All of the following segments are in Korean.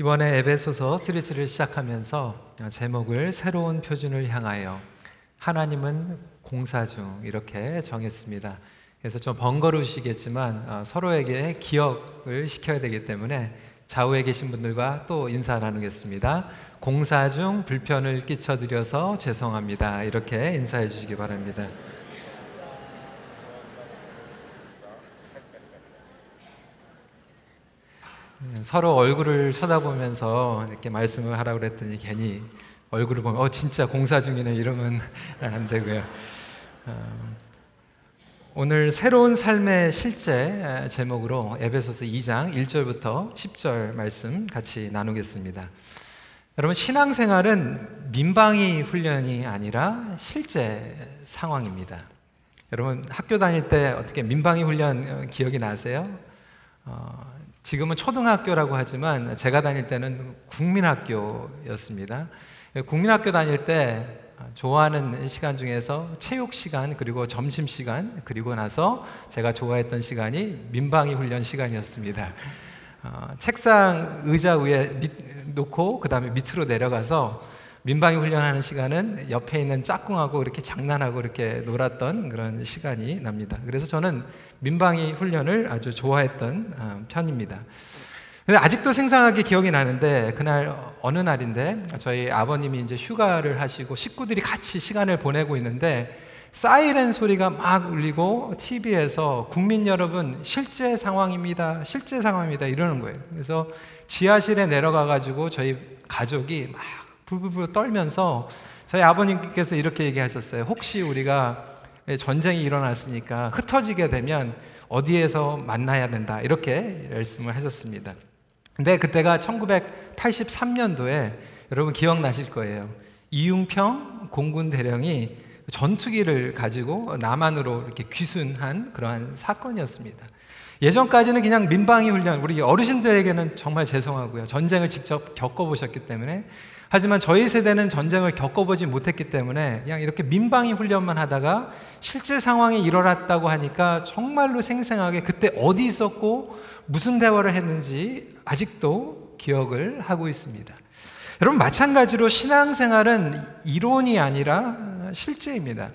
이번에 에베소서 시리즈를 시작하면서 제목을 새로운 표준을 향하여 하나님은 공사 중 이렇게 정했습니다. 그래서 좀 번거로우시겠지만 어, 서로에게 기억을 시켜야 되기 때문에 좌우에 계신 분들과 또 인사 나누겠습니다. 공사 중 불편을 끼쳐드려서 죄송합니다. 이렇게 인사해 주시기 바랍니다. 서로 얼굴을 쳐다보면서 이렇게 말씀을 하라고 그랬더니 괜히 얼굴을 보면 어 진짜 공사 중이네 이러면 안 되고요. 어, 오늘 새로운 삶의 실제 제목으로 에베소서 2장 1절부터 10절 말씀 같이 나누겠습니다. 여러분 신앙생활은 민방위 훈련이 아니라 실제 상황입니다. 여러분 학교 다닐 때 어떻게 민방위 훈련 어, 기억이 나세요? 어, 지금은 초등학교라고 하지만 제가 다닐 때는 국민학교였습니다. 국민학교 다닐 때 좋아하는 시간 중에서 체육 시간 그리고 점심 시간 그리고 나서 제가 좋아했던 시간이 민방위 훈련 시간이었습니다. 어, 책상 의자 위에 밑, 놓고 그 다음에 밑으로 내려가서 민방위 훈련하는 시간은 옆에 있는 짝꿍하고 이렇게 장난하고 이렇게 놀았던 그런 시간이 납니다. 그래서 저는 민방위 훈련을 아주 좋아했던 어, 편입니다. 근데 아직도 생생하게 기억이 나는데 그날 어느 날인데 저희 아버님이 이제 휴가를 하시고 식구들이 같이 시간을 보내고 있는데 사이렌 소리가 막 울리고 TV에서 국민 여러분 실제 상황입니다. 실제 상황입니다. 이러는 거예요. 그래서 지하실에 내려가 가지고 저희 가족이 막 불불불 떨면서 저희 아버님께서 이렇게 얘기하셨어요. 혹시 우리가 전쟁이 일어났으니까 흩어지게 되면 어디에서 만나야 된다. 이렇게 말씀을 하셨습니다. 근데 그때가 1983년도에 여러분 기억나실 거예요. 이융평 공군 대령이 전투기를 가지고 남한으로 이렇게 귀순한 그러한 사건이었습니다. 예전까지는 그냥 민방위 훈련, 우리 어르신들에게는 정말 죄송하고요. 전쟁을 직접 겪어보셨기 때문에. 하지만 저희 세대는 전쟁을 겪어보지 못했기 때문에 그냥 이렇게 민방위 훈련만 하다가 실제 상황이 일어났다고 하니까 정말로 생생하게 그때 어디 있었고 무슨 대화를 했는지 아직도 기억을 하고 있습니다. 여러분, 마찬가지로 신앙생활은 이론이 아니라 실제입니다.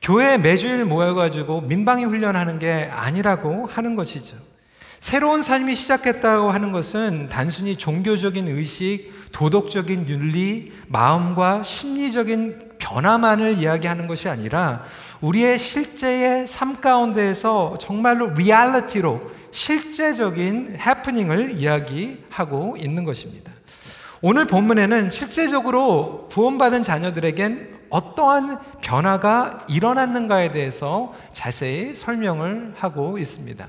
교회 매주일 모여가지고 민방위 훈련하는 게 아니라고 하는 것이죠. 새로운 삶이 시작했다고 하는 것은 단순히 종교적인 의식, 도덕적인 윤리, 마음과 심리적인 변화만을 이야기하는 것이 아니라 우리의 실제의 삶 가운데에서 정말로 리얼리티로 실제적인 해프닝을 이야기하고 있는 것입니다. 오늘 본문에는 실제적으로 구원받은 자녀들에겐 어떠한 변화가 일어났는가에 대해서 자세히 설명을 하고 있습니다.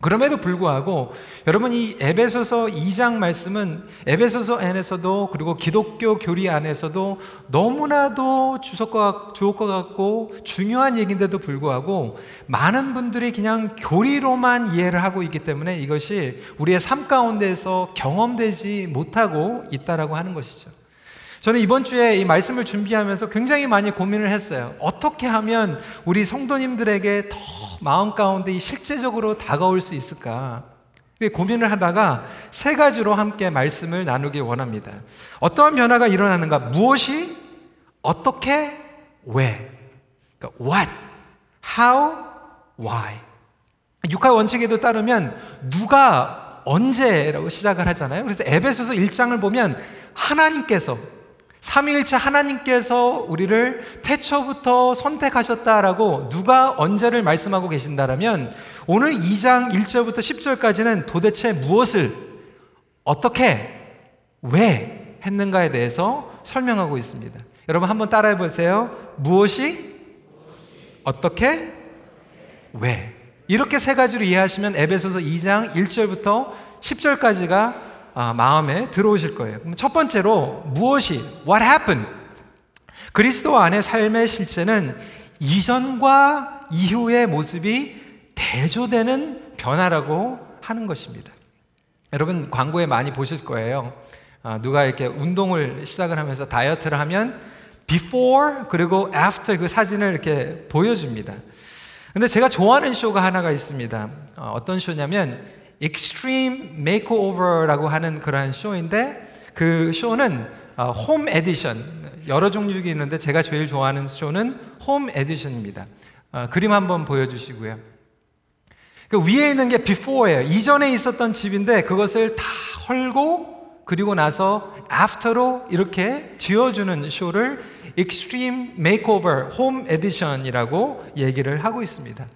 그럼에도 불구하고 여러분 이 에베소서 2장 말씀은 에베소서 안에서도 그리고 기독교 교리 안에서도 너무나도 주석과 주옥과 같고 중요한 얘기인데도 불구하고 많은 분들이 그냥 교리로만 이해를 하고 있기 때문에 이것이 우리의 삶 가운데서 경험되지 못하고 있다라고 하는 것이죠. 저는 이번 주에 이 말씀을 준비하면서 굉장히 많이 고민을 했어요. 어떻게 하면 우리 성도님들에게 더 마음 가운데 실제적으로 다가올 수 있을까? 고민을 하다가 세 가지로 함께 말씀을 나누기 원합니다. 어떠한 변화가 일어나는가? 무엇이? 어떻게? 왜? 그러니까 what? how? why? 육하 원칙에도 따르면 누가 언제라고 시작을 하잖아요. 그래서 에베소서 1장을 보면 하나님께서 삼위일체 하나님께서 우리를 태초부터 선택하셨다라고 누가 언제를 말씀하고 계신다라면 오늘 2장 1절부터 10절까지는 도대체 무엇을 어떻게 왜 했는가에 대해서 설명하고 있습니다. 여러분 한번 따라해 보세요. 무엇이 어떻게 왜 이렇게 세 가지로 이해하시면 에베소서 2장 1절부터 10절까지가 아, 마음에 들어오실 거예요. 첫 번째로 무엇이 what happened? 그리스도 안의 삶의 실체는 이전과 이후의 모습이 대조되는 변화라고 하는 것입니다. 여러분 광고에 많이 보실 거예요. 아, 누가 이렇게 운동을 시작을 하면서 다이어트를 하면 before 그리고 after 그 사진을 이렇게 보여줍니다. 근데 제가 좋아하는 쇼가 하나가 있습니다. 어, 어떤 쇼냐면 Extreme Makeover라고 하는 그러한 쇼인데 그 쇼는 Home Edition 여러 종류가 있는데 제가 제일 좋아하는 쇼는 Home Edition입니다. 어, 그림 한번 보여주시고요. 그 위에 있는 게 before예요. 이전에 있었던 집인데 그것을 다 헐고 그리고 나서 after로 이렇게 지어주는 쇼를 Extreme Makeover Home Edition이라고 얘기를 하고 있습니다.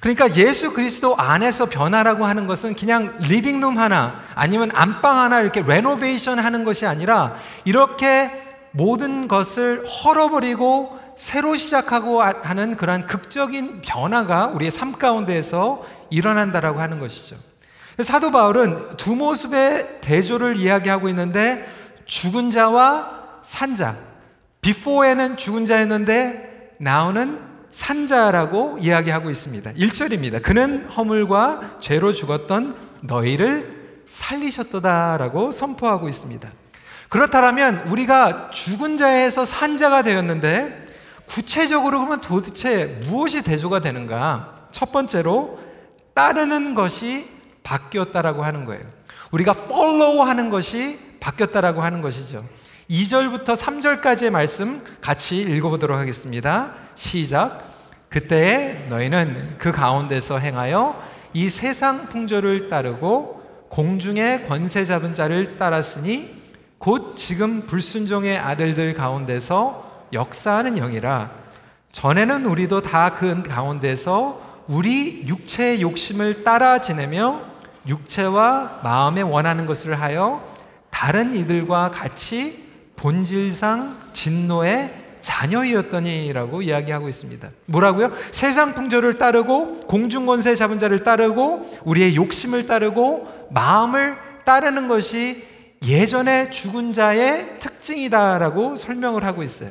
그러니까 예수 그리스도 안에서 변화라고 하는 것은 그냥 living room 하나 아니면 안방 하나 이렇게 renovation 하는 것이 아니라 이렇게 모든 것을 헐어버리고 새로 시작하고 하는 그러한 극적인 변화가 우리의 삶 가운데에서 일어난다라고 하는 것이죠. 사도 바울은 두 모습의 대조를 이야기하고 있는데 죽은 자와 산자. 비포에는 죽은 자였는데 나오는 산자라고 이야기하고 있습니다. 1절입니다. 그는 허물과 죄로 죽었던 너희를 살리셨도다라고 선포하고 있습니다. 그렇다면 우리가 죽은 자에서 산자가 되었는데 구체적으로 그러면 도대체 무엇이 대조가 되는가? 첫 번째로 따르는 것이 바뀌었다라고 하는 거예요. 우리가 follow 하는 것이 바뀌었다라고 하는 것이죠. 2절부터 3절까지의 말씀 같이 읽어보도록 하겠습니다. 시작. 그때에 너희는 그 가운데서 행하여 이 세상 풍조를 따르고 공중의 권세 잡은 자를 따랐으니 곧 지금 불순종의 아들들 가운데서 역사하는 영이라 전에는 우리도 다 그 가운데서 우리 육체의 욕심을 따라 지내며 육체와 마음에 원하는 것을 하여 다른 이들과 같이 본질상 진노의 자녀이었더니라고 이야기하고 있습니다. 뭐라고요? 세상 풍조를 따르고 공중 권세 잡은 자를 따르고 우리의 욕심을 따르고 마음을 따르는 것이 예전에 죽은 자의 특징이다라고 설명을 하고 있어요.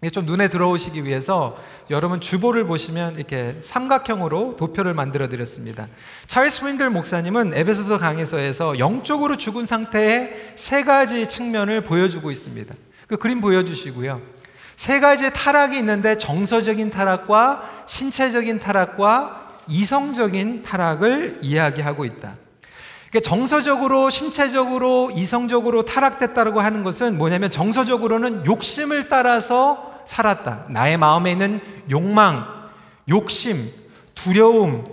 이게 좀 눈에 들어오시기 위해서 여러분 주보를 보시면 이렇게 삼각형으로 도표를 만들어 드렸습니다. 찰스 윈들 목사님은 에베소서 강에서에서 영적으로 죽은 상태의 세 가지 측면을 보여주고 있습니다. 그 그림 보여주시고요. 세 가지 타락이 있는데 정서적인 타락과 신체적인 타락과 이성적인 타락을 이야기하고 있다. 그러니까 정서적으로, 신체적으로, 이성적으로 타락됐다고 하는 것은 뭐냐면 정서적으로는 욕심을 따라서 살았다. 나의 마음에 있는 욕망, 욕심, 두려움,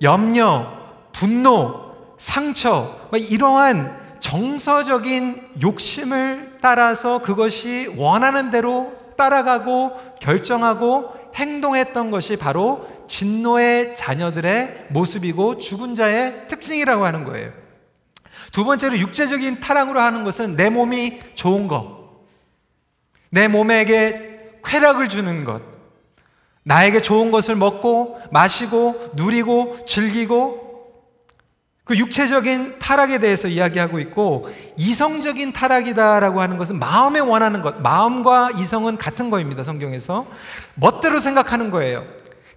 염려, 분노, 상처, 뭐 이러한 정서적인 욕심을 따라서 그것이 원하는 대로 따라가고 결정하고 행동했던 것이 바로 진노의 자녀들의 모습이고 죽은 자의 특징이라고 하는 거예요. 두 번째로 육체적인 타락으로 하는 것은 내 몸이 좋은 것, 내 몸에게 쾌락을 주는 것, 나에게 좋은 것을 먹고 마시고 누리고 즐기고 그 육체적인 타락에 대해서 이야기하고 있고 이성적인 타락이다라고 하는 것은 마음에 원하는 것, 마음과 이성은 같은 거입니다. 성경에서 멋대로 생각하는 거예요.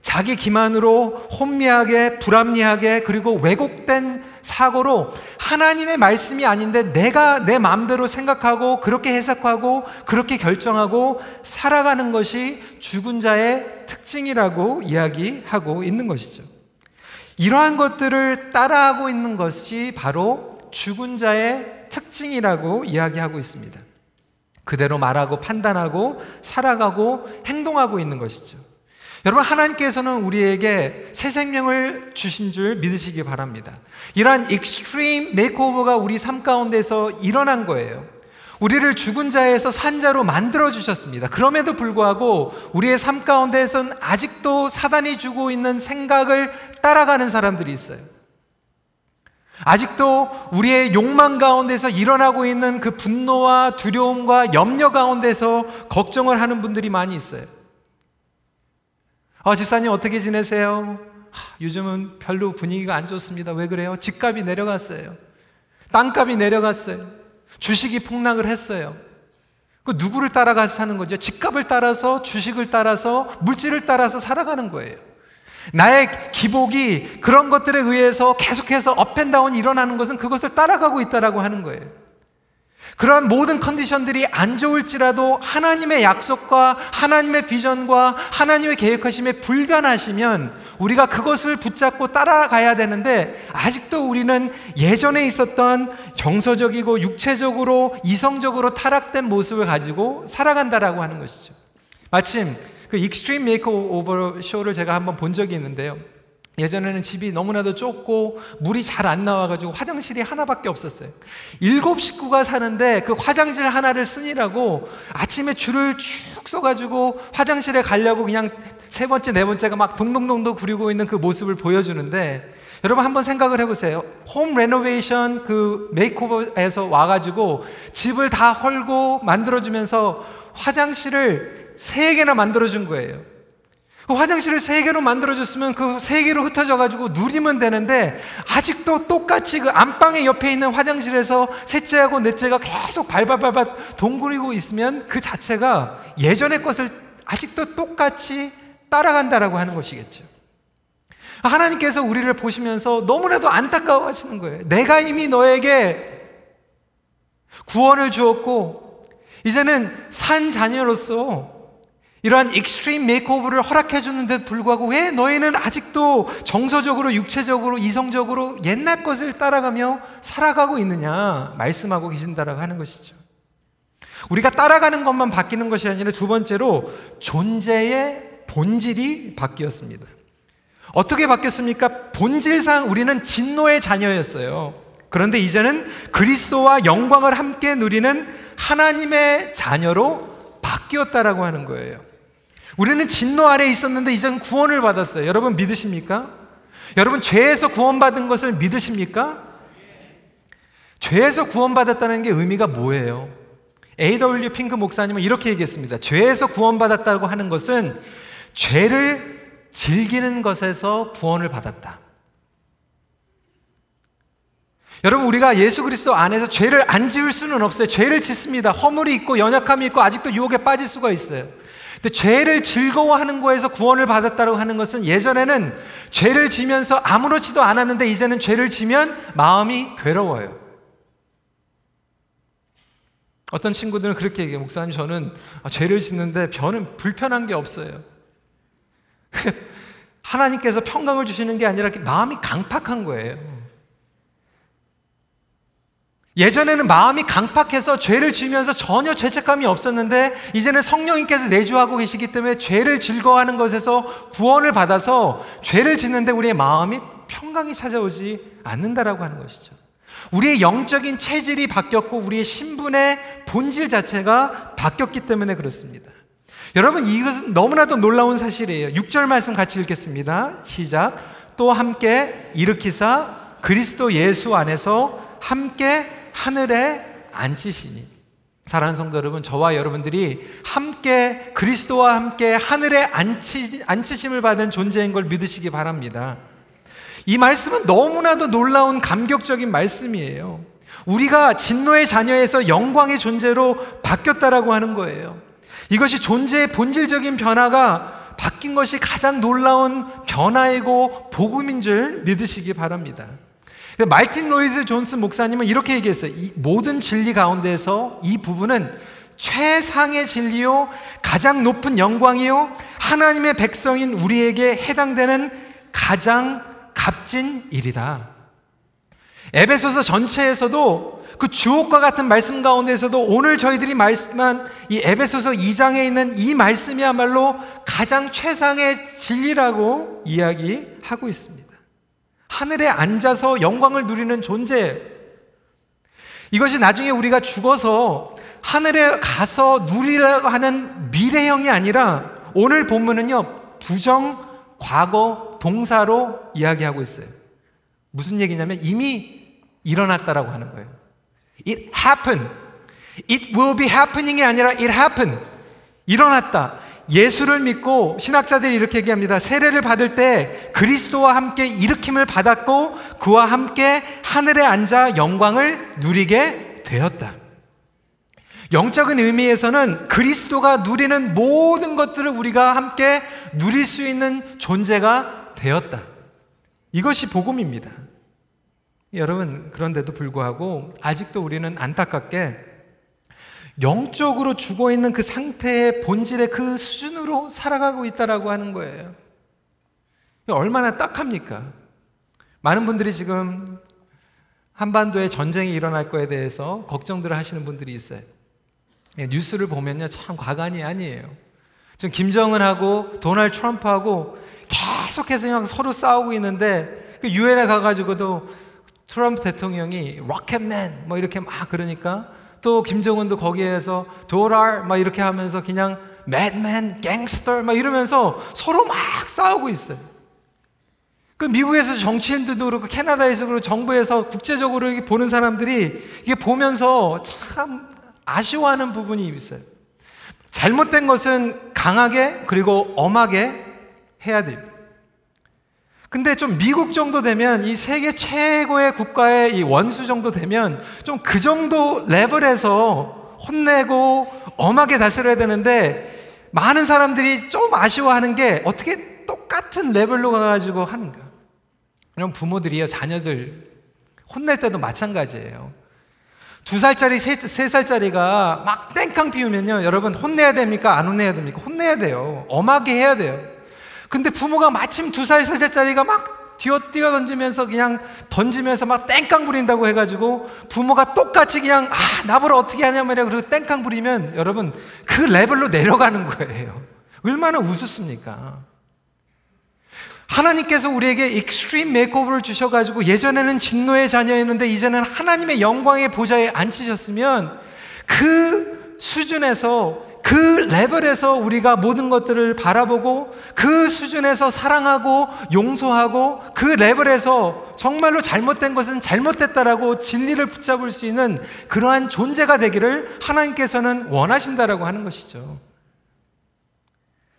자기 기만으로 혼미하게 불합리하게 그리고 왜곡된 사고로 하나님의 말씀이 아닌데 내가 내 마음대로 생각하고 그렇게 해석하고 그렇게 결정하고 살아가는 것이 죽은 자의 특징이라고 이야기하고 있는 것이죠. 이러한 것들을 따라하고 있는 것이 바로 죽은 자의 특징이라고 이야기하고 있습니다. 그대로 말하고 판단하고 살아가고 행동하고 있는 것이죠. 여러분, 하나님께서는 우리에게 새 생명을 주신 줄 믿으시기 바랍니다. 이러한 extreme makeover가 우리 삶 가운데서 일어난 거예요. 우리를 죽은 자에서 산 자로 만들어 주셨습니다. 그럼에도 불구하고 우리의 삶 가운데에선 아직도 사단이 주고 있는 생각을 따라가는 사람들이 있어요. 아직도 우리의 욕망 가운데서 일어나고 있는 그 분노와 두려움과 염려 가운데서 걱정을 하는 분들이 많이 있어요. 아, 집사님 어떻게 지내세요? 하, 요즘은 별로 분위기가 안 좋습니다. 왜 그래요? 집값이 내려갔어요. 땅값이 내려갔어요. 주식이 폭락을 했어요. 그 누구를 따라가서 사는 거죠? 집값을 따라서, 주식을 따라서, 물질을 따라서 살아가는 거예요. 나의 기복이 그런 것들에 의해서 계속해서 업앤다운이 일어나는 것은 그것을 따라가고 있다라고 하는 거예요. 그러한 모든 컨디션들이 안 좋을지라도 하나님의 약속과 하나님의 비전과 하나님의 계획하심에 불변하시면 우리가 그것을 붙잡고 따라가야 되는데 아직도 우리는 예전에 있었던 정서적이고 육체적으로 이성적으로 타락된 모습을 가지고 살아간다라고 하는 것이죠. 마침 그 Extreme Makeover 쇼를 제가 한번 본 적이 있는데요. 예전에는 집이 너무나도 좁고 물이 잘 안 나와가지고 화장실이 하나밖에 없었어요. 일곱 식구가 사는데 그 화장실 하나를 쓰니라고 아침에 줄을 쭉 서가지고 화장실에 가려고 그냥 세 번째, 네 번째가 막 동동동동 구리고 있는 그 모습을 보여주는데 여러분 한번 생각을 해보세요. 홈 레노베이션 그 메이크오버에서 와가지고 집을 다 헐고 만들어주면서 화장실을 세 개나 만들어준 거예요. 그 화장실을 세 개로 만들어줬으면 그 세 개로 흩어져가지고 누리면 되는데 아직도 똑같이 그 안방의 옆에 있는 화장실에서 셋째하고 넷째가 계속 발발발발 동그리고 있으면 그 자체가 예전의 것을 아직도 똑같이 따라간다라고 하는 것이겠죠. 하나님께서 우리를 보시면서 너무나도 안타까워 하시는 거예요. 내가 이미 너에게 구원을 주었고, 이제는 산 자녀로서 이러한 extreme makeover를 허락해 주는데도 불구하고 왜 너희는 아직도 정서적으로 육체적으로 이성적으로 옛날 것을 따라가며 살아가고 있느냐 말씀하고 계신다라고 하는 것이죠. 우리가 따라가는 것만 바뀌는 것이 아니라 두 번째로 존재의 본질이 바뀌었습니다. 어떻게 바뀌었습니까? 본질상 우리는 진노의 자녀였어요. 그런데 이제는 그리스도와 영광을 함께 누리는 하나님의 자녀로 바뀌었다라고 하는 거예요. 우리는 진노 아래 있었는데 이젠 구원을 받았어요. 여러분 믿으십니까? 여러분 죄에서 구원받은 것을 믿으십니까? 죄에서 구원받았다는 게 의미가 뭐예요? A.W. 핑크 목사님은 이렇게 얘기했습니다. 죄에서 구원받았다고 하는 것은 죄를 즐기는 것에서 구원을 받았다. 여러분 우리가 예수 그리스도 안에서 죄를 안 지을 수는 없어요. 죄를 짓습니다. 허물이 있고 연약함이 있고 아직도 유혹에 빠질 수가 있어요. 근데 죄를 즐거워하는 거에서 구원을 받았다고 하는 것은 예전에는 죄를 지면서 아무렇지도 않았는데 이제는 죄를 지면 마음이 괴로워요. 어떤 친구들은 그렇게 얘기해요. 목사님, 저는 아, 죄를 짓는데 저는 불편한 게 없어요. 하나님께서 평강을 주시는 게 아니라 마음이 강팍한 거예요. 예전에는 마음이 강팍해서 죄를 지면서 전혀 죄책감이 없었는데 이제는 성령님께서 내주하고 계시기 때문에 죄를 즐거워하는 것에서 구원을 받아서 죄를 짓는데 우리의 마음이 평강이 찾아오지 않는다라고 하는 것이죠. 우리의 영적인 체질이 바뀌었고 우리의 신분의 본질 자체가 바뀌었기 때문에 그렇습니다. 여러분 이것은 너무나도 놀라운 사실이에요. 6절 말씀 같이 읽겠습니다. 시작. 또 함께 일으키사 그리스도 예수 안에서 함께 하늘에 앉히시니 사랑하는 성도 여러분, 저와 여러분들이 함께 그리스도와 함께 하늘에 앉히, 앉히심을 받은 존재인 걸 믿으시기 바랍니다. 이 말씀은 너무나도 놀라운 감격적인 말씀이에요. 우리가 진노의 자녀에서 영광의 존재로 바뀌었다라고 하는 거예요. 이것이 존재의 본질적인 변화가 바뀐 것이 가장 놀라운 변화이고 복음인 줄 믿으시기 바랍니다. 말틴 로이드 존스 목사님은 이렇게 얘기했어요. 모든 진리 가운데서 이 부분은 최상의 진리요, 가장 높은 영광이요, 하나님의 백성인 우리에게 해당되는 가장 값진 일이다. 에베소서 전체에서도 그 주옥과 같은 말씀 가운데서도 오늘 저희들이 말씀한 이 에베소서 2장에 있는 이 말씀이야말로 가장 최상의 진리라고 이야기하고 있습니다. 하늘에 앉아서 영광을 누리는 존재. 이것이 나중에 우리가 죽어서 하늘에 가서 누리려고 하는 미래형이 아니라 오늘 본문은요, 부정, 과거, 동사로 이야기하고 있어요. 무슨 얘기냐면 이미 일어났다라고 하는 거예요. It happened. It will be happening이 아니라 it happened. 일어났다. 예수를 믿고 신학자들이 이렇게 얘기합니다. 세례를 받을 때 그리스도와 함께 일으킴을 받았고 그와 함께 하늘에 앉아 영광을 누리게 되었다. 영적인 의미에서는 그리스도가 누리는 모든 것들을 우리가 함께 누릴 수 있는 존재가 되었다. 이것이 복음입니다. 여러분, 그런데도 불구하고 아직도 우리는 안타깝게 영적으로 죽어 있는 그 상태의 본질의 그 수준으로 살아가고 있다라고 하는 거예요. 얼마나 딱합니까? 많은 분들이 지금 한반도에 전쟁이 일어날 거에 대해서 걱정들을 하시는 분들이 있어요. 예, 뉴스를 보면요, 참 가관이 아니에요. 지금 김정은하고 도널드 트럼프하고 계속해서 그냥 서로 싸우고 있는데 그 유엔에 가가지고도 트럼프 대통령이 rocket man 뭐 이렇게 막 그러니까 또 김정은도 거기에서 dotard 막 이렇게 하면서 그냥 madman, gangster 막 이러면서 서로 막 싸우고 있어요. 그 미국에서 정치인들도 그렇고 캐나다에서 그렇고 정부에서 국제적으로 이렇게 보는 사람들이 이게 보면서 참 아쉬워하는 부분이 있어요. 잘못된 것은 강하게 그리고 엄하게 해야 됩니다. 근데 좀 미국 정도 되면 이 세계 최고의 국가의 이 원수 정도 되면 좀 그 정도 레벨에서 혼내고 엄하게 다스려야 되는데 많은 사람들이 좀 아쉬워하는 게 어떻게 똑같은 레벨로 가가지고 하는가. 그럼 부모들이요, 자녀들 혼낼 때도 마찬가지예요. 두 살짜리, 세, 세 살짜리가 막 땡깡 피우면요, 여러분 혼내야 됩니까? 안 혼내야 됩니까? 혼내야 돼요. 엄하게 해야 돼요. 근데 부모가 마침 두 살, 세 살짜리가 막 뛰어, 뛰어 던지면서 그냥 던지면서 막 땡깡 부린다고 해가지고 부모가 똑같이 그냥 아, 나보러 어떻게 하냐면 그리고 땡깡 부리면 여러분 그 레벨로 내려가는 거예요. 얼마나 우습습니까? 하나님께서 우리에게 extreme makeover를 주셔가지고 예전에는 진노의 자녀였는데 이제는 하나님의 영광의 보좌에 앉히셨으면 그 수준에서 그 레벨에서 우리가 모든 것들을 바라보고 그 수준에서 사랑하고 용서하고 그 레벨에서 정말로 잘못된 것은 잘못됐다라고 진리를 붙잡을 수 있는 그러한 존재가 되기를 하나님께서는 원하신다라고 하는 것이죠.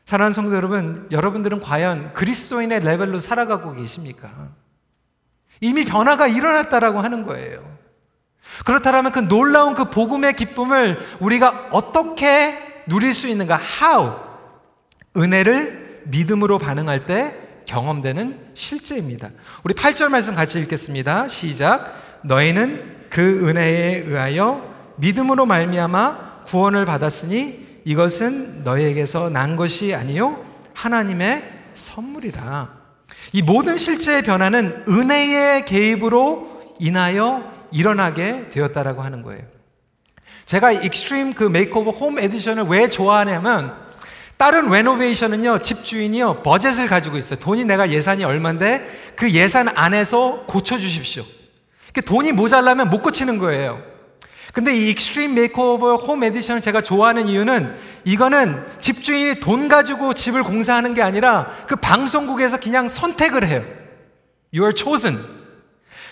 사랑하는 성도 여러분, 여러분들은 과연 그리스도인의 레벨로 살아가고 계십니까? 이미 변화가 일어났다라고 하는 거예요. 그렇다면 그 놀라운 그 복음의 기쁨을 우리가 어떻게 누릴 수 있는가? How? 은혜를 믿음으로 반응할 때 경험되는 실제입니다. 우리 8절 말씀 같이 읽겠습니다. 시작. 너희는 그 은혜에 의하여 믿음으로 말미암아 구원을 받았으니 이것은 너희에게서 난 것이 아니요 하나님의 선물이라. 이 모든 실제의 변화는 은혜의 개입으로 인하여 일어나게 되었다라고 하는 거예요. 제가 Extreme 그 Makeover Home Edition을 왜 좋아하냐면 다른 renovation은요 집주인이요 버젯을 가지고 있어요. 돈이 내가 예산이 얼마인데 그 예산 안에서 고쳐 주십시오. 돈이 모자라면 못 고치는 거예요. 근데 이 Extreme Makeover Home Edition을 제가 좋아하는 이유는 이거는 집주인이 돈 가지고 집을 공사하는 게 아니라 그 방송국에서 그냥 선택을 해요. You are chosen.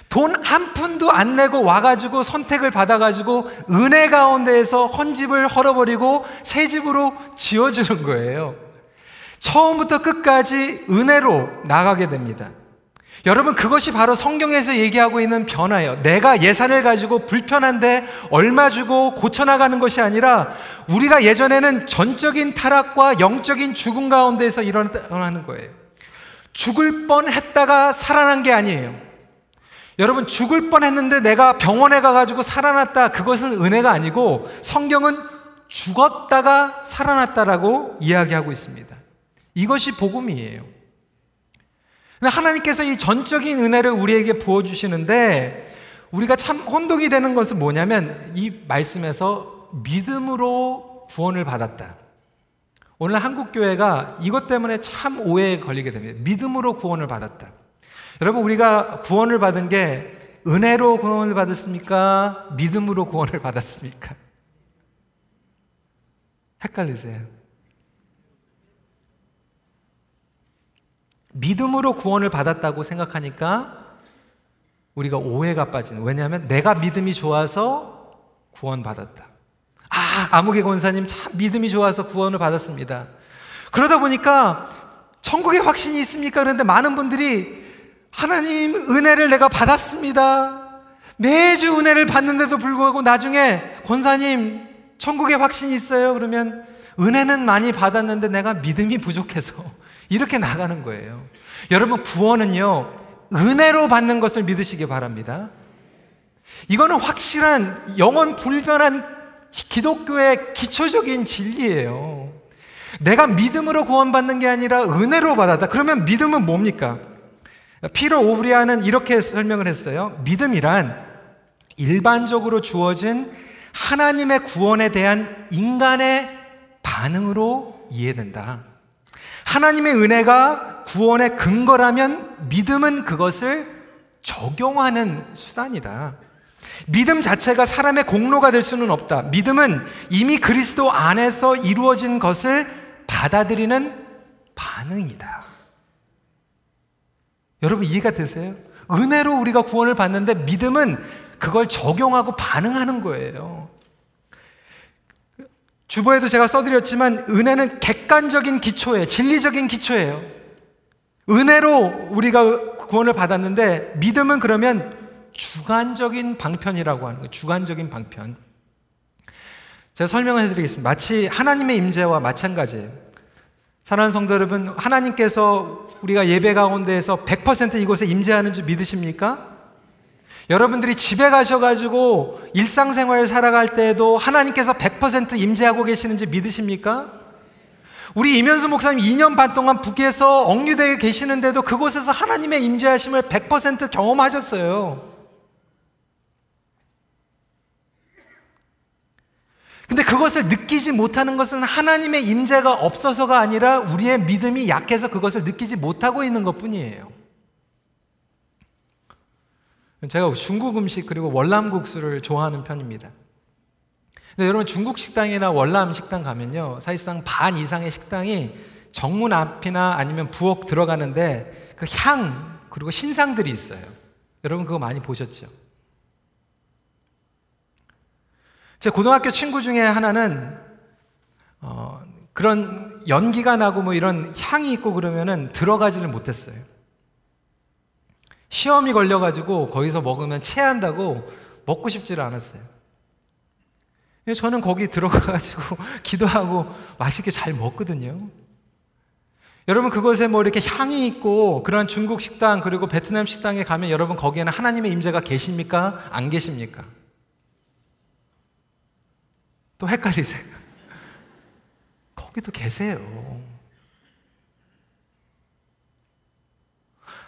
돈 한 푼도 안 내고 와가지고 선택을 받아가지고 은혜 가운데에서 헌집을 헐어버리고 새 집으로 지어주는 거예요. 처음부터 끝까지 은혜로 나가게 됩니다. 여러분, 그것이 바로 성경에서 얘기하고 있는 변화예요. 내가 예산을 가지고 불편한데 얼마 주고 고쳐나가는 것이 아니라 우리가 예전에는 전적인 타락과 영적인 죽음 가운데에서 일어나는 거예요. 죽을 뻔 했다가 살아난 게 아니에요. 여러분, 죽을 뻔 했는데 내가 병원에 가가지고 살아났다. 그것은 은혜가 아니고 성경은 죽었다가 살아났다라고 이야기하고 있습니다. 이것이 복음이에요. 하나님께서 이 전적인 은혜를 우리에게 부어 주시는데 우리가 참 혼동이 되는 것은 뭐냐면 이 말씀에서 믿음으로 구원을 받았다. 오늘 한국 교회가 이것 때문에 참 오해에 걸리게 됩니다. 믿음으로 구원을 받았다. 여러분, 우리가 구원을 받은 게 은혜로 구원을 받았습니까? 믿음으로 구원을 받았습니까? 헷갈리세요. 믿음으로 구원을 받았다고 생각하니까 우리가 오해가 빠지는. 왜냐하면 내가 믿음이 좋아서 구원받았다. 아, 아무개 권사님 참 믿음이 좋아서 구원을 받았습니다. 그러다 보니까 천국의 확신이 있습니까? 그런데 많은 분들이 하나님 은혜를 내가 받았습니다. 매주 은혜를 받는데도 불구하고 나중에 권사님 천국의 확신이 있어요. 그러면 은혜는 많이 받았는데 내가 믿음이 부족해서 이렇게 나가는 거예요. 여러분, 구원은요, 은혜로 받는 것을 믿으시기 바랍니다. 이거는 확실한 영원 불변한 기독교의 기초적인 진리예요. 내가 믿음으로 구원받는 게 아니라 은혜로 받았다. 그러면 믿음은 뭡니까? 피로 오브리아는 이렇게 설명을 했어요. 믿음이란 일반적으로 주어진 하나님의 구원에 대한 인간의 반응으로 이해된다. 하나님의 은혜가 구원의 근거라면 믿음은 그것을 적용하는 수단이다. 믿음 자체가 사람의 공로가 될 수는 없다. 믿음은 이미 그리스도 안에서 이루어진 것을 받아들이는 반응이다. 여러분 이해가 되세요? 은혜로 우리가 구원을 받는데 믿음은 그걸 적용하고 반응하는 거예요. 주보에도 제가 써드렸지만 은혜는 객관적인 기초에 진리적인 기초예요. 은혜로 우리가 구원을 받았는데 믿음은 그러면 주관적인 방편이라고 하는 거예요. 주관적인 방편. 제가 설명을 해드리겠습니다. 마치 하나님의 임재와 마찬가지예요. 사랑하는 성도 여러분, 하나님께서 우리가 예배 가운데에서 100% 이곳에 임재하는 줄 믿으십니까? 여러분들이 집에 가셔가지고 일상생활을 살아갈 때에도 하나님께서 100% 임재하고 계시는지 믿으십니까? 우리 이면수 목사님 2년 반 동안 북에서 억류되어 계시는데도 그곳에서 하나님의 임재하심을 100% 경험하셨어요. 근데 그것을 느끼지 못하는 것은 하나님의 임재가 없어서가 아니라 우리의 믿음이 약해서 그것을 느끼지 못하고 있는 것 뿐이에요. 제가 중국 음식 그리고 월남국수를 좋아하는 편입니다. 근데 여러분 중국 식당이나 월남 식당 가면요. 사실상 반 이상의 식당이 정문 앞이나 아니면 부엌 들어가는데 그 향 그리고 신상들이 있어요. 여러분 그거 많이 보셨죠? 제 고등학교 친구 중에 하나는 어, 그런 연기가 나고 뭐 이런 향이 있고 그러면은 들어가지를 못했어요. 시험이 걸려가지고 거기서 먹으면 체한다고 먹고 싶지를 않았어요. 저는 거기 들어가가지고 기도하고 맛있게 잘 먹거든요. 여러분 그곳에 뭐 이렇게 향이 있고 그런 중국 식당 그리고 베트남 식당에 가면 여러분 거기에는 하나님의 임재가 계십니까? 안 계십니까? 또 헷갈리세요. 거기도 계세요.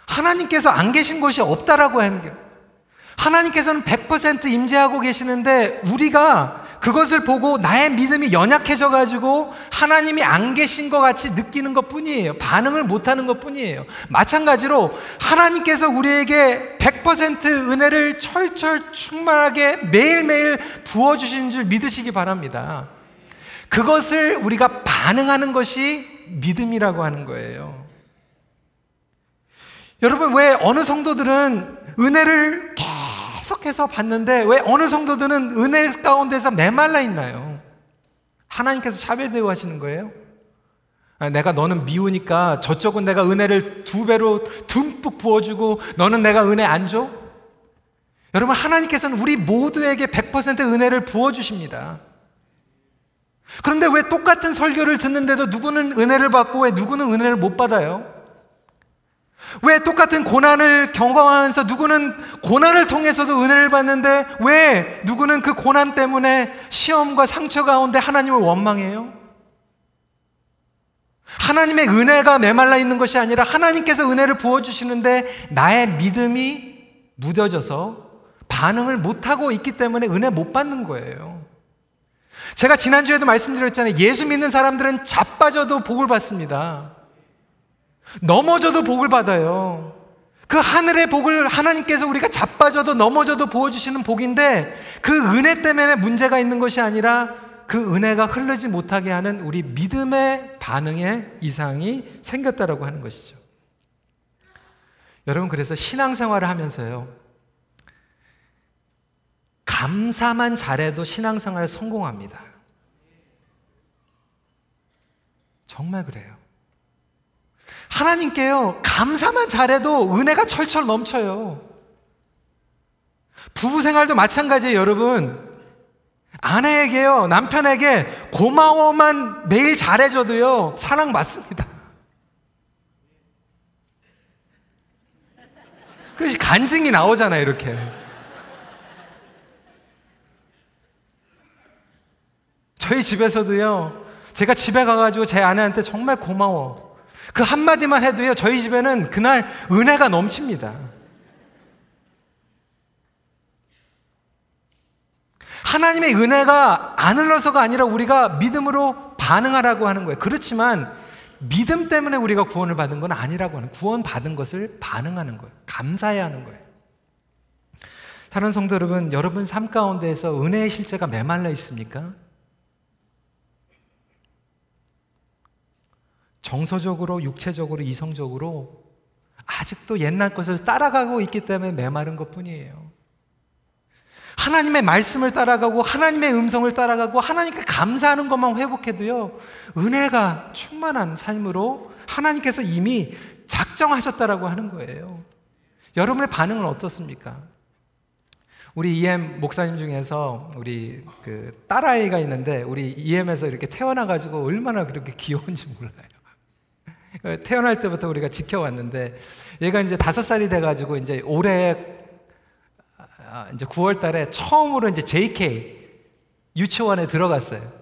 하나님께서 안 계신 곳이 없다라고 하는 게 하나님께서는 100% 임재하고 계시는데 우리가 그것을 보고 나의 믿음이 연약해져 가지고 하나님이 안 계신 것 같이 느끼는 것 뿐이에요. 반응을 못 하는 것 뿐이에요. 마찬가지로 하나님께서 우리에게 100% 은혜를 철철 충만하게 매일매일 부어주신 줄 믿으시기 바랍니다. 그것을 우리가 반응하는 것이 믿음이라고 하는 거예요. 여러분, 왜 어느 성도들은 은혜를 계속 해서 봤는데 왜 어느 성도들은 은혜 가운데서 메말라 있나요? 하나님께서 차별 대우하시는 거예요? 아, 내가 너는 미우니까 저쪽은 내가 은혜를 두 배로 듬뿍 부어주고 너는 내가 은혜 안 줘? 여러분, 하나님께서는 우리 모두에게 100% 은혜를 부어주십니다. 그런데 왜 똑같은 설교를 듣는데도 누구는 은혜를 받고 왜 누구는 은혜를 못 받아요? 왜 똑같은 고난을 경험하면서 누구는 고난을 통해서도 은혜를 받는데 왜 누구는 그 고난 때문에 시험과 상처 가운데 하나님을 원망해요? 하나님의 은혜가 메말라 있는 것이 아니라 하나님께서 은혜를 부어주시는데 나의 믿음이 무뎌져서 반응을 못하고 있기 때문에 은혜 못 받는 거예요. 제가 지난주에도 말씀드렸잖아요. 예수 믿는 사람들은 자빠져도 복을 받습니다. 넘어져도 복을 받아요. 그 하늘의 복을 하나님께서 우리가 자빠져도 넘어져도 부어주시는 복인데 그 은혜 때문에 문제가 있는 것이 아니라 그 은혜가 흐르지 못하게 하는 우리 믿음의 반응에 이상이 생겼다라고 하는 것이죠. 여러분 그래서 신앙생활을 하면서요. 감사만 잘해도 신앙생활 성공합니다. 정말 그래요. 하나님께요, 감사만 잘해도 은혜가 철철 넘쳐요. 부부 생활도 마찬가지예요, 여러분. 아내에게요, 남편에게 고마워만 매일 잘해줘도요, 사랑받습니다. 그래서 간증이 나오잖아요, 이렇게. 저희 집에서도요, 제가 집에 가가지고 제 아내한테 정말 고마워. 그 한마디만 해도요, 저희 집에는 그날 은혜가 넘칩니다. 하나님의 은혜가 안 흘러서가 아니라 우리가 믿음으로 반응하라고 하는 거예요. 그렇지만 믿음 때문에 우리가 구원을 받은 건 아니라고 하는 구원 받은 것을 반응하는 거예요. 감사해야 하는 거예요. 다른 성도 여러분, 여러분 삶 가운데에서 은혜의 실제가 메말라 있습니까? 정서적으로, 육체적으로, 이성적으로 아직도 옛날 것을 따라가고 있기 때문에 메마른 것 뿐이에요. 하나님의 말씀을 따라가고 하나님의 음성을 따라가고 하나님께 감사하는 것만 회복해도요, 은혜가 충만한 삶으로 하나님께서 이미 작정하셨다라고 하는 거예요. 여러분의 반응은 어떻습니까? 우리 EM 목사님 중에서 우리 그 딸아이가 있는데 우리 EM에서 이렇게 태어나 가지고 얼마나 그렇게 귀여운지 몰라요. 태어날 때부터 우리가 지켜왔는데 얘가 이제 다섯 살이 돼가지고 이제 올해 아, 이제 9월 달에 처음으로 이제 JK 유치원에 들어갔어요.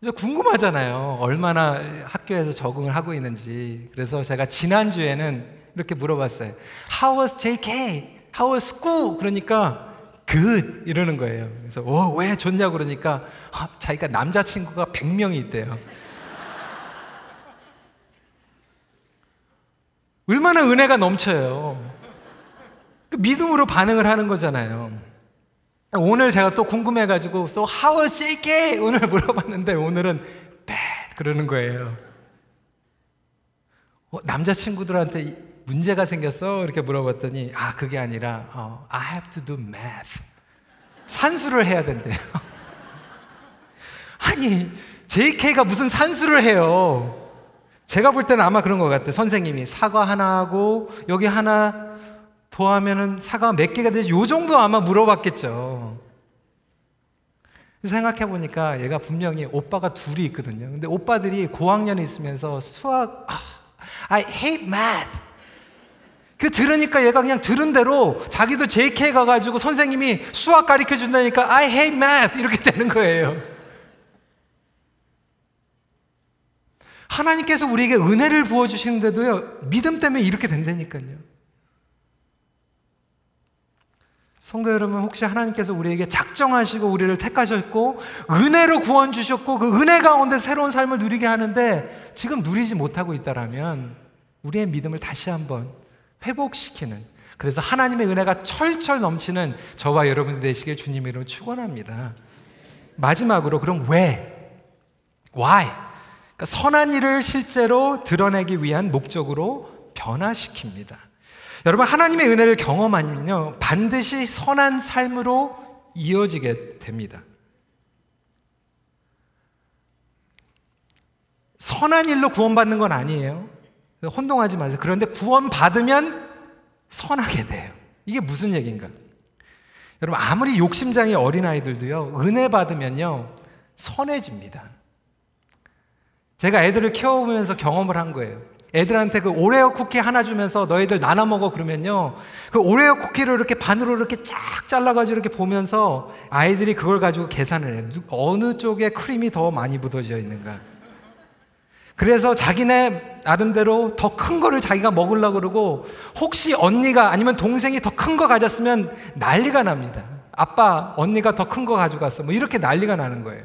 이제 궁금하잖아요. 얼마나 학교에서 적응을 하고 있는지. 그래서 제가 지난 주에는 이렇게 물어봤어요. How was JK? How was school? 그러니까 good 이러는 거예요. 그래서 어, 왜 좋냐고 그러니까 아, 자기가 남자친구가 100명이 있대요. 얼마나 은혜가 넘쳐요. 그 믿음으로 반응을 하는 거잖아요. 오늘 제가 또 궁금해가지고, so how JK? 오늘 물어봤는데, 오늘은 bad. 그러는 거예요. 어, 남자친구들한테 문제가 생겼어? 이렇게 물어봤더니, 아, 그게 아니라, 어, I have to do math. 산수를 해야 된대요. 아니, JK가 무슨 산수를 해요? 제가 볼 때는 아마 그런 것 같아요. 선생님이 사과 하나 하고, 여기 하나 더하면은 사과가 몇 개가 되지? 요 정도 아마 물어봤겠죠. 생각해 보니까 얘가 분명히 오빠가 둘이 있거든요. 근데 오빠들이 고학년에 있으면서 수학, 아, I hate math. 그 들으니까 얘가 그냥 들은 대로 자기도 JK 가가지고 선생님이 수학 가르쳐 준다니까 I hate math 이렇게 되는 거예요. 하나님께서 우리에게 은혜를 부어주시는데도요, 믿음 때문에 이렇게 된다니까요. 성도 여러분, 혹시 하나님께서 우리에게 작정하시고 우리를 택하셨고, 은혜로 구원 주셨고, 그 은혜 가운데 새로운 삶을 누리게 하는데, 지금 누리지 못하고 있다라면, 우리의 믿음을 다시 한번 회복시키는, 그래서 하나님의 은혜가 철철 넘치는 저와 여러분 되시길 주님 이름으로 축원합니다. 마지막으로, 그럼 왜? Why? 그러니까 선한 일을 실제로 드러내기 위한 목적으로 변화시킵니다. 여러분, 하나님의 은혜를 경험하면요, 반드시 선한 삶으로 이어지게 됩니다. 선한 일로 구원받는 건 아니에요. 혼동하지 마세요. 그런데 구원받으면 선하게 돼요. 이게 무슨 얘기인가? 여러분, 아무리 욕심장이 어린아이들도요, 은혜 받으면요, 선해집니다. 제가 애들을 키워보면서 경험을 한 거예요. 애들한테 그 오레오 쿠키 하나 주면서 너희들 나눠 먹어 그러면요. 그 오레오 쿠키를 이렇게 반으로 이렇게 쫙 잘라가지고 이렇게 보면서 아이들이 그걸 가지고 계산을 해. 어느 쪽에 크림이 더 많이 묻어져 있는가. 그래서 자기네 나름대로 더 큰 거를 자기가 먹으려고 그러고 혹시 언니가 아니면 동생이 더 큰 거 가졌으면 난리가 납니다. 아빠, 언니가 더 큰 거 가져갔어. 뭐 이렇게 난리가 나는 거예요.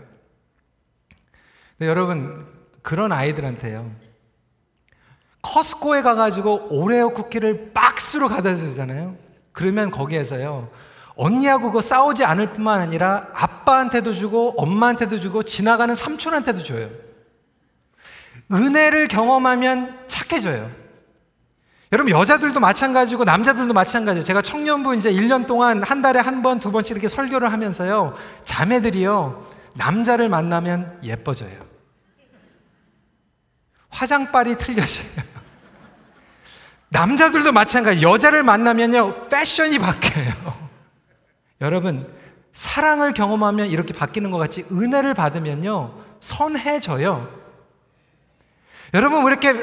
여러분, 그런 아이들한테요. 커스코에 가가지고 오레오 쿠키를 박스로 가다 주잖아요. 그러면 거기에서요. 언니하고 그거 싸우지 않을 뿐만 아니라 아빠한테도 주고 엄마한테도 주고 지나가는 삼촌한테도 줘요. 은혜를 경험하면 착해져요. 여러분 여자들도 마찬가지고 남자들도 마찬가지예요. 제가 청년부 이제 1년 동안 한 달에 한 번, 두 번씩 이렇게 설교를 하면서요. 자매들이요. 남자를 만나면 예뻐져요. 화장빨이 틀려져요. 남자들도 마찬가지. 여자를 만나면요, 패션이 바뀌어요. 여러분, 사랑을 경험하면 이렇게 바뀌는 것 같이 은혜를 받으면요, 선해져요. 여러분, 왜 이렇게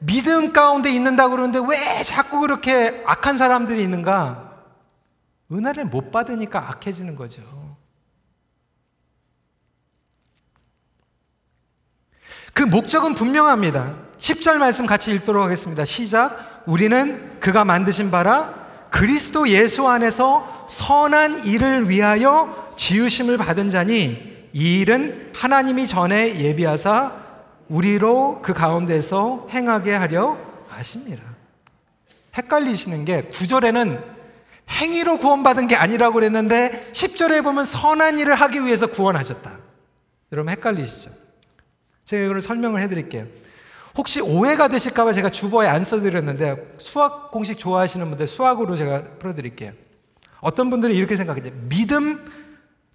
믿음 가운데 있는다고 그러는데 왜 자꾸 그렇게 악한 사람들이 있는가? 은혜를 못 받으니까 악해지는 거죠. 그 목적은 분명합니다. 10절 말씀 같이 읽도록 하겠습니다. 시작. 우리는 그가 만드신 바라 그리스도 예수 안에서 선한 일을 위하여 지으심을 받은 자니 이 일은 하나님이 전에 예비하사 우리로 그 가운데서 행하게 하려 하십니다. 헷갈리시는 게 9절에는 행위로 구원받은 게 아니라고 그랬는데 10절에 보면 선한 일을 하기 위해서 구원하셨다. 여러분 헷갈리시죠? 제가 이걸 설명을 해드릴게요. 혹시 오해가 되실까봐 제가 주보에 안 써드렸는데 수학 공식 좋아하시는 분들 수학으로 제가 풀어드릴게요. 어떤 분들은 이렇게 생각해요. 믿음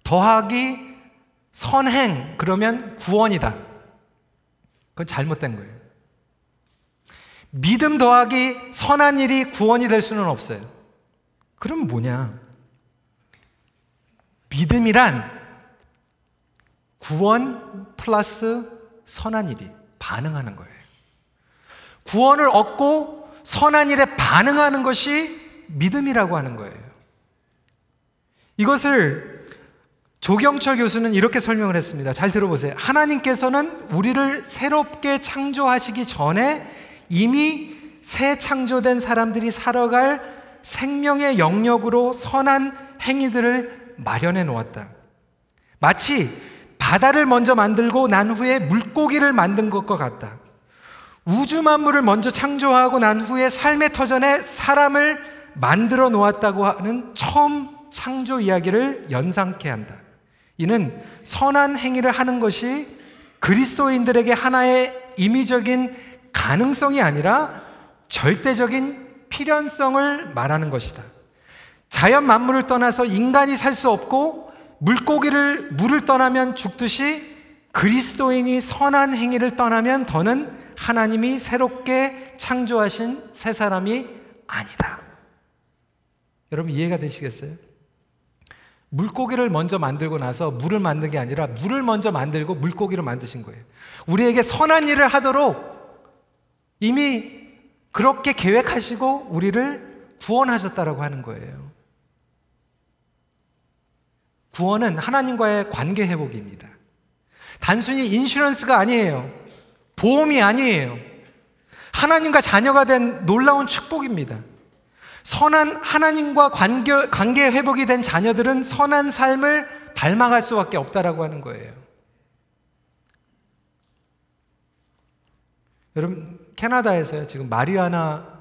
더하기 선행 그러면 구원이다. 그건 잘못된 거예요. 믿음 더하기 선한 일이 구원이 될 수는 없어요. 그럼 뭐냐? 믿음이란 구원 플러스 선한 일이 반응하는 거예요. 구원을 얻고 선한 일에 반응하는 것이 믿음이라고 하는 거예요. 이것을 조경철 교수는 이렇게 설명을 했습니다. 잘 들어보세요. 하나님께서는 우리를 새롭게 창조하시기 전에 이미 새 창조된 사람들이 살아갈 생명의 영역으로 선한 행위들을 마련해 놓았다. 마치 바다를 먼저 만들고 난 후에 물고기를 만든 것과 같다. 우주 만물을 먼저 창조하고 난 후에 삶의 터전에 사람을 만들어 놓았다고 하는 처음 창조 이야기를 연상케 한다. 이는 선한 행위를 하는 것이 그리스도인들에게 하나의 임의적인 가능성이 아니라 절대적인 필연성을 말하는 것이다. 자연 만물을 떠나서 인간이 살 수 없고 물고기를 물을 떠나면 죽듯이 그리스도인이 선한 행위를 떠나면 더는 하나님이 새롭게 창조하신 새 사람이 아니다. 여러분 이해가 되시겠어요? 물고기를 먼저 만들고 나서 물을 만든 게 아니라 물을 먼저 만들고 물고기를 만드신 거예요. 우리에게 선한 일을 하도록 이미 그렇게 계획하시고 우리를 구원하셨다라고 하는 거예요. 구원은 하나님과의 관계 회복입니다. 단순히 인슈런스가 아니에요. 보험이 아니에요. 하나님과 자녀가 된 놀라운 축복입니다. 선한 하나님과 관계, 관계 회복이 된 자녀들은 선한 삶을 닮아갈 수밖에 없다라고 하는 거예요. 여러분, 캐나다에서요, 지금 마리아나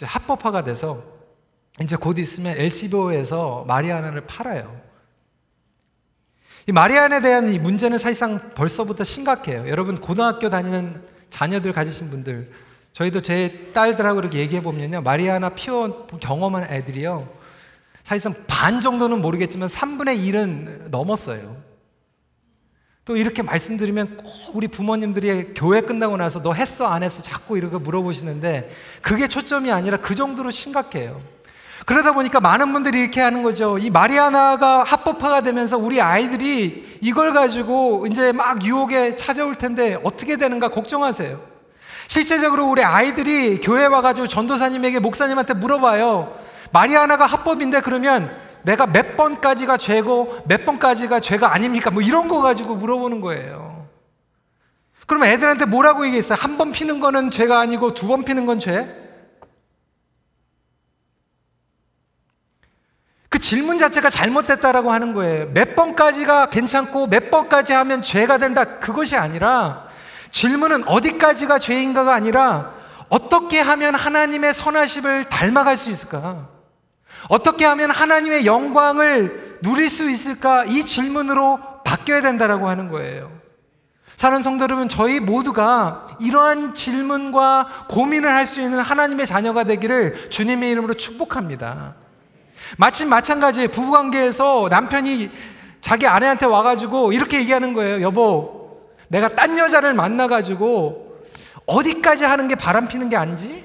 합법화가 돼서 이제 곧 있으면 LCBO에서 마리아나를 팔아요. 이 마리아나에 대한 이 문제는 사실상 벌써부터 심각해요. 여러분, 고등학교 다니는 자녀들 가지신 분들, 저희도 제 딸들하고 이렇게 얘기해 보면요. 마리아나 피워 경험한 애들이요. 사실상 반 정도는 모르겠지만 3분의 1은 넘었어요. 또 이렇게 말씀드리면 꼭 우리 부모님들이 교회 끝나고 나서 너 했어 안 했어 자꾸 이렇게 물어보시는데 그게 초점이 아니라 그 정도로 심각해요. 그러다 보니까 많은 분들이 이렇게 하는 거죠. 이 마리아나가 합법화가 되면서 우리 아이들이 이걸 가지고 이제 막 유혹에 찾아올 텐데 어떻게 되는가 걱정하세요. 실제적으로 우리 아이들이 교회 와가지고 전도사님에게 목사님한테 물어봐요. 마리아나가 합법인데 그러면 내가 몇 번까지가 죄고 몇 번까지가 죄가 아닙니까? 뭐 이런 거 가지고 물어보는 거예요. 그러면 애들한테 뭐라고 얘기했어요? 한 번 피는 거는 죄가 아니고 두 번 피는 건 죄? 그 질문 자체가 잘못됐다라고 하는 거예요. 몇 번까지가 괜찮고 몇 번까지 하면 죄가 된다. 그것이 아니라 질문은 어디까지가 죄인가가 아니라 어떻게 하면 하나님의 선하심을 닮아갈 수 있을까? 어떻게 하면 하나님의 영광을 누릴 수 있을까? 이 질문으로 바뀌어야 된다라고 하는 거예요. 사는 성도 여러분, 저희 모두가 이러한 질문과 고민을 할 수 있는 하나님의 자녀가 되기를 주님의 이름으로 축복합니다. 마침 마찬가지에 부부관계에서 남편이 자기 아내한테 와가지고 이렇게 얘기하는 거예요. 여보, 내가 딴 여자를 만나가지고 어디까지 하는 게 바람 피는 게 아니지?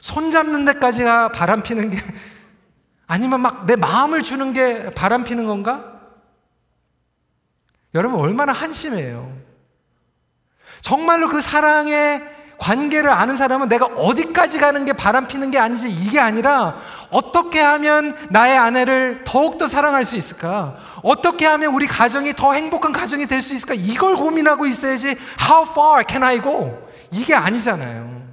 손 잡는 데까지가 바람 피는 게 아니면 막 내 마음을 주는 게 바람 피는 건가? 여러분 얼마나 한심해요. 정말로 그 사랑의 관계를 아는 사람은 내가 어디까지 가는 게 바람 피는 게 아니지 이게 아니라 어떻게 하면 나의 아내를 더욱더 사랑할 수 있을까? 어떻게 하면 우리 가정이 더 행복한 가정이 될 수 있을까? 이걸 고민하고 있어야지 how far can I go? 이게 아니잖아요.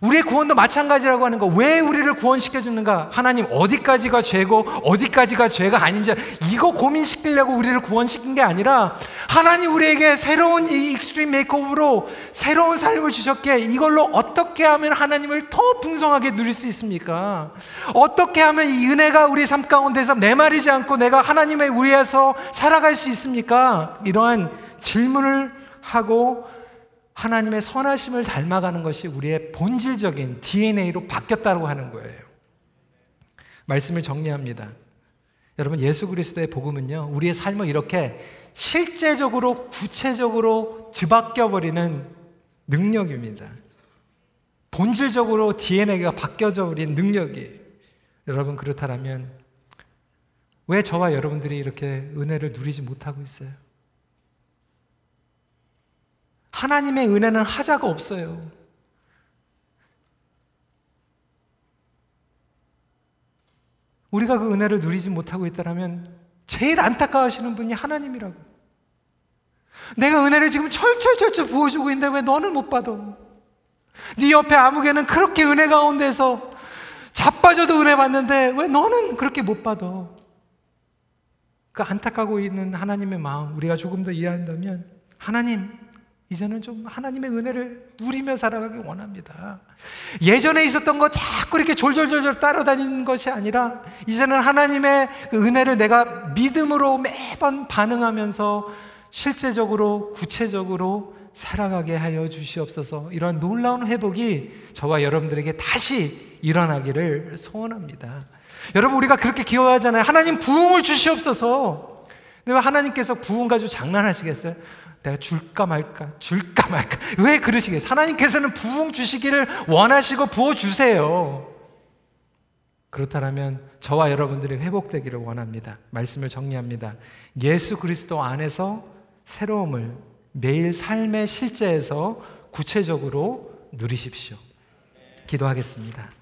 우리의 구원도 마찬가지라고 하는 거. 왜 우리를 구원시켜 주는가? 하나님 어디까지가 죄고 어디까지가 죄가 아닌지 이거 고민시키려고 우리를 구원시킨 게 아니라 하나님 우리에게 새로운 이 extreme makeover로 새로운 삶을 주셨기에 이걸로 어떻게 하면 하나님을 더 풍성하게 누릴 수 있습니까? 어떻게 하면 이 은혜가 우리 삶 가운데서 메마르지 않고 내가 하나님의 위에서 살아갈 수 있습니까? 이러한 질문을 하고 하나님의 선하심을 닮아가는 것이 우리의 본질적인 DNA로 바뀌었다고 하는 거예요. 말씀을 정리합니다. 여러분 예수 그리스도의 복음은요. 우리의 삶을 이렇게 실제적으로 구체적으로 뒤바뀌어 버리는 능력입니다. 본질적으로 DNA가 바뀌어져 버린 능력이 여러분 그렇다면 왜 저와 여러분들이 이렇게 은혜를 누리지 못하고 있어요? 하나님의 은혜는 하자가 없어요. 우리가 그 은혜를 누리지 못하고 있다면 제일 안타까워하시는 분이 하나님이라고. 내가 은혜를 지금 철철철철 부어주고 있는데 왜 너는 못 받아? 네 옆에 아무개는 그렇게 은혜 가운데서 자빠져도 은혜 받는데 왜 너는 그렇게 못 받아? 그 안타까고 있는 하나님의 마음 우리가 조금 더 이해한다면 하나님 이제는 좀 하나님의 은혜를 누리며 살아가기 원합니다. 예전에 있었던 거 자꾸 이렇게 졸졸졸졸 따라다니는 것이 아니라 이제는 하나님의 그 은혜를 내가 믿음으로 매번 반응하면서 실제적으로 구체적으로 살아가게 하여 주시옵소서. 이런 놀라운 회복이 저와 여러분들에게 다시 일어나기를 소원합니다. 여러분 우리가 그렇게 기도하잖아요. 하나님 부흥을 주시옵소서. 근데 하나님께서 부흥 가지고 장난하시겠어요? 내가 줄까 말까, 줄까 말까. 왜 그러시겠어요? 하나님께서는 부흥 주시기를 원하시고 부어주세요. 그렇다면 저와 여러분들이 회복되기를 원합니다. 말씀을 정리합니다. 예수 그리스도 안에서 새로움을 매일 삶의 실제에서 구체적으로 누리십시오. 기도하겠습니다.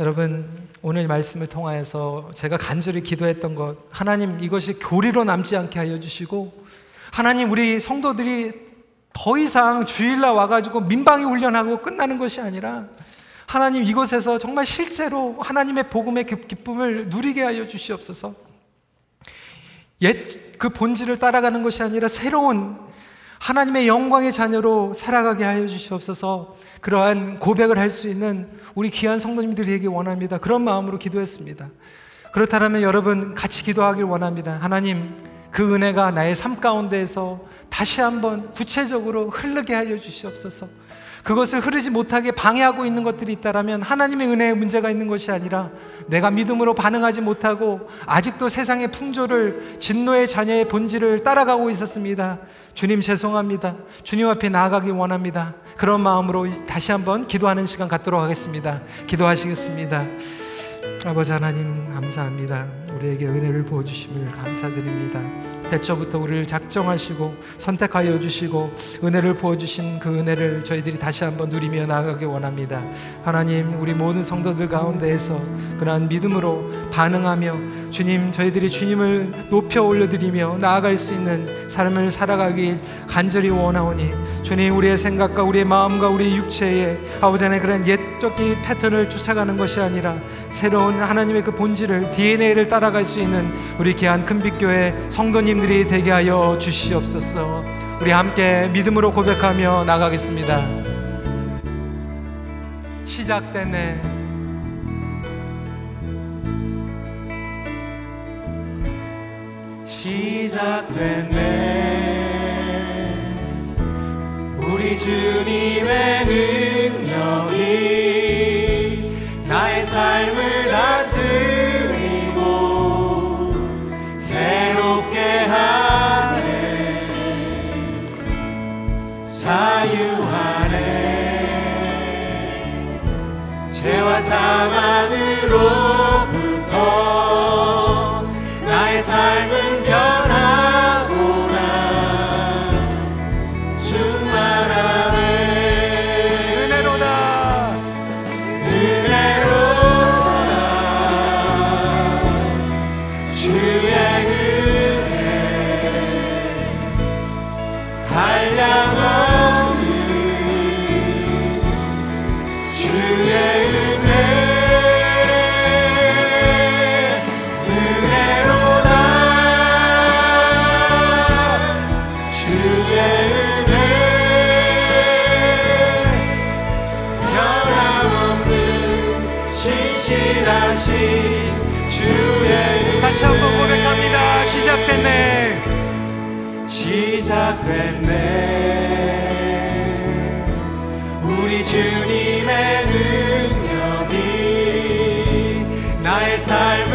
여러분, 오늘 말씀을 통하여서 제가 간절히 기도했던 것, 하나님 이것이 교리로 남지 않게 하여 주시고, 하나님 우리 성도들이 더 이상 주일날 와가지고 민방위 훈련하고 끝나는 것이 아니라 하나님 이곳에서 정말 실제로 하나님의 복음의 기쁨을 누리게 하여 주시옵소서. 옛 그 본질을 따라가는 것이 아니라 새로운 하나님의 영광의 자녀로 살아가게 하여 주시옵소서. 그러한 고백을 할 수 있는 우리 귀한 성도님들이 되기 원합니다. 그런 마음으로 기도했습니다. 그렇다면 여러분 같이 기도하길 원합니다. 하나님 그 은혜가 나의 삶 가운데에서 다시 한번 구체적으로 흐르게 하여 주시옵소서. 그것을 흐르지 못하게 방해하고 있는 것들이 있다면 하나님의 은혜에 문제가 있는 것이 아니라 내가 믿음으로 반응하지 못하고 아직도 세상의 풍조를 진노의 자녀의 본질을 따라가고 있었습니다. 주님 죄송합니다. 주님 앞에 나아가기 원합니다. 그런 마음으로 다시 한번 기도하는 시간 갖도록 하겠습니다. 기도하시겠습니다. 아버지 하나님 감사합니다. 우리에게 은혜를 부어주심을 감사드립니다. 대처부터 우리를 작정하시고 선택하여 주시고 은혜를 부어주신 그 은혜를 저희들이 다시 한번 누리며 나아가기 원합니다. 하나님 우리 모든 성도들 가운데에서 그러한 믿음으로 반응하며 주님 저희들이 주님을 높여 올려드리며 나아갈 수 있는 삶을 살아가길 간절히 원하오니 주님 우리의 생각과 우리의 마음과 우리의 육체에 아버지 하나님 그런 옛적인 패턴을 쫓아가는 것이 아니라 새로운 하나님의 그 본질을 DNA를 따라갈 수 있는 우리 귀한 큰빛교회 성도님들이 되게 하여 주시옵소서. 우리 함께 믿음으로 고백하며 나가겠습니다. 시작되네. 시작됐네. 우리 주님의 능력이 나의 삶을 다스리고 새롭게 하네 자유하네 죄와 사망으로부터 나의 삶은 시작됐네. 우리 주님의 능력이 나의 삶을